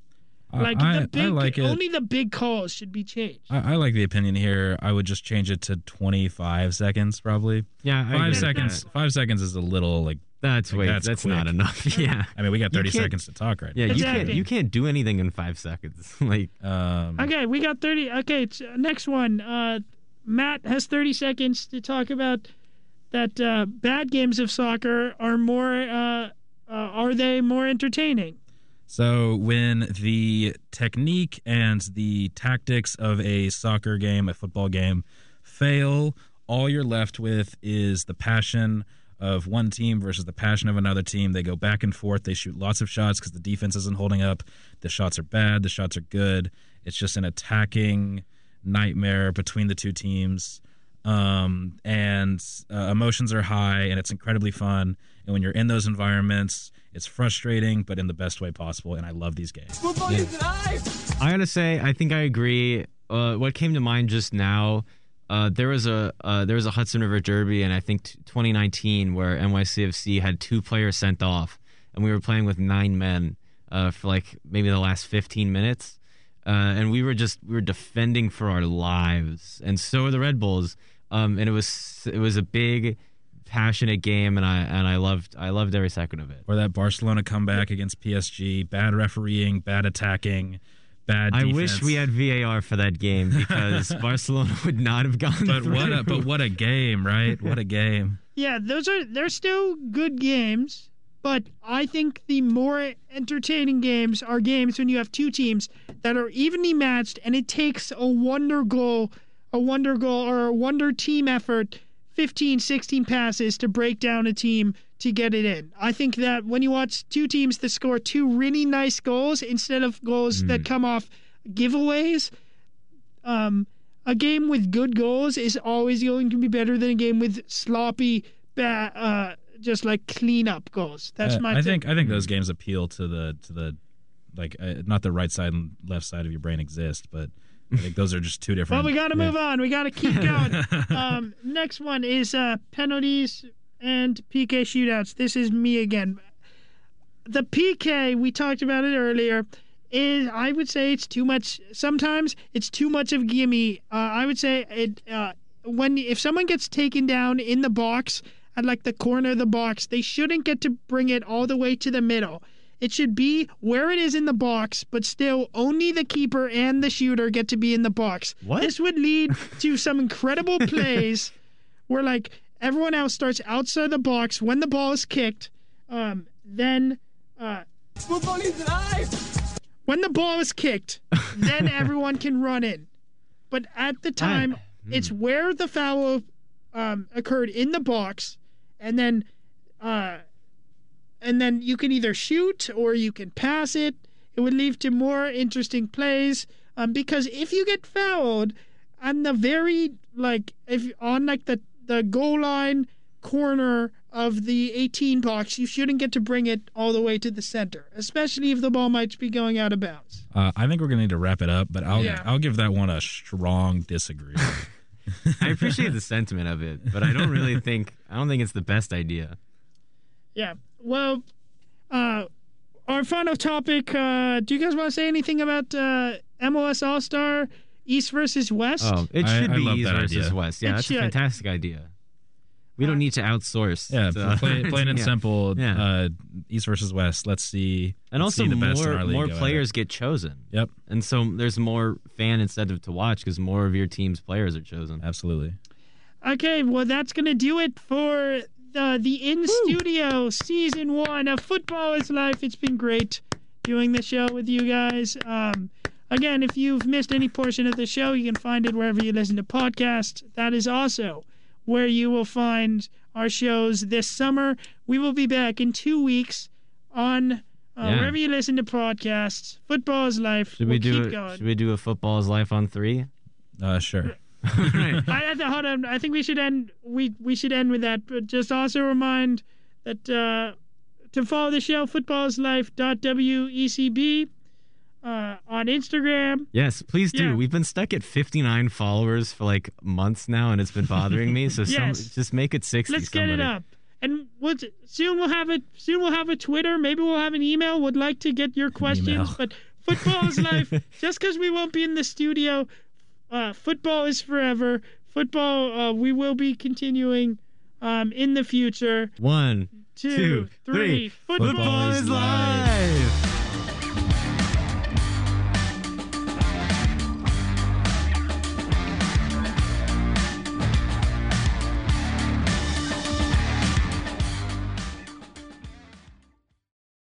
Like I, the big, I like it. only the big calls should be changed. I, I like the opinion here. I would just change it to 25 seconds, probably. yeah. I agree Five with seconds. that. Five seconds is a little like. That's Like, way. that's That's, not enough. yeah. I mean, we got 30 seconds to talk right Yeah. You Exactly. can't. You can't do anything in five seconds. like. Um, Okay, we got 30. Okay, uh, next one. Uh, Matt has 30 seconds to talk about that uh, bad games of soccer are more, uh, uh, are they more entertaining? So when the technique and the tactics of a soccer game, a football game, fail, all you're left with is the passion of one team versus the passion of another team. They go back and forth. They shoot lots of shots because the defense isn't holding up. The shots are bad. The shots are good. It's just an attacking nightmare between the two teams. Um, and uh, emotions are high, and it's incredibly fun. And when you're in those environments, it's frustrating, but in the best way possible. And I love these games. I gotta say, I think I agree. Uh, what came to mind just now, uh, there was a uh, there was a Hudson River Derby, and I think t- 2019 where NYCFC had two players sent off, and we were playing with nine men uh, for like maybe the last 15 minutes, uh, and we were just we were defending for our lives, and so were the Red Bulls, um, and it was it was a big, passionate game, and I and I loved I loved every second of it. Or that Barcelona comeback against PSG, bad refereeing, bad attacking, bad. I wish we had VAR for that game because Barcelona would not have gone. But through. what? A, but what a game, right? What a game. Yeah, those are, they're still good games, but I think the more entertaining games are games when you have two teams that are evenly matched and it takes a wonder goal, a wonder goal, or a wonder team effort 15, 16 passes to break down a team to get it in. I think that when you watch two teams that score two really nice goals instead of goals that come off giveaways, um, a game with good goals is always going to be better than a game with sloppy, ba- uh, just like cleanup goals. That's Uh, my. I thing. think I think those games appeal to the to the like uh, not the right side and left side of your brain exist, but I think those are just two different. Well, we got to move on. We got to keep going. um, next one is uh, penalties and PK shootouts. This is me again. The PK we talked about it earlier. Is I would say it's too much. Sometimes it's too much of gimme. Uh, I would say it uh, when if someone gets taken down in the box at like the corner of the box, they shouldn't get to bring it all the way to the middle. It should be where it is in the box, but still only the keeper and the shooter get to be in the box. What? This would lead to some incredible plays where like everyone else starts outside the box when the ball is kicked. Um, then uh, when the ball is kicked, then everyone can run in. But at the time, it's where the foul um, occurred in the box, and then uh, and then you can either shoot or you can pass it. It would lead to more interesting plays. Um, because if you get fouled on the very like if on like the the goal line corner of the 18 box, you shouldn't get to bring it all the way to the center, especially if the ball might be going out of bounds. Uh, I think we're gonna need to wrap it up, but I'll Yeah. I'll give that one a strong disagree. I appreciate the sentiment of it, but I don't really think I don't think it's the best idea. Yeah. Well, uh, our final topic. Uh, do you guys want to say anything about uh, MLS All Star East versus West? Oh, it I- should I be love East that versus idea. West. Yeah, It that's should. a fantastic idea. We don't need to outsource. Yeah, to- plain, plain and yeah. simple. Yeah. Uh, East versus West. Let's see. And let's also see the best in more our league more go at it. players get chosen. Yep, And so there's more fan incentive to watch because more of your team's players are chosen. absolutely. Okay, well, that's going to do it for the, the In Studio season one of Futbol is Life. It's been great doing the show with you guys. Um, again, if you've missed any portion of the show, you can find it wherever you listen to podcasts. That is also where you will find our shows this summer. We will be back in two weeks on. Uh, Yeah. Wherever you listen to podcasts, football is life. Should we'll we do keep it? going. Should we do a football's life on three? Uh, sure. Right. I hold on. I think we should end. We we should end with that. But just also remind that uh, to follow the show, futbolislife.wecb uh, on Instagram. Yes, please do. Yeah. We've been stuck at 59 followers for like months now, and it's been bothering me. So some, Yes. just make it 60. Let's get it up. And we'll, soon we'll have a soon we'll have a Twitter. Maybe we'll have an email. Would like to get your questions, but football is life. Just because we won't be in the studio, uh, football is forever. Football, uh, we will be continuing um, in the future. One, Two, two, three. three. Football Football is live. life.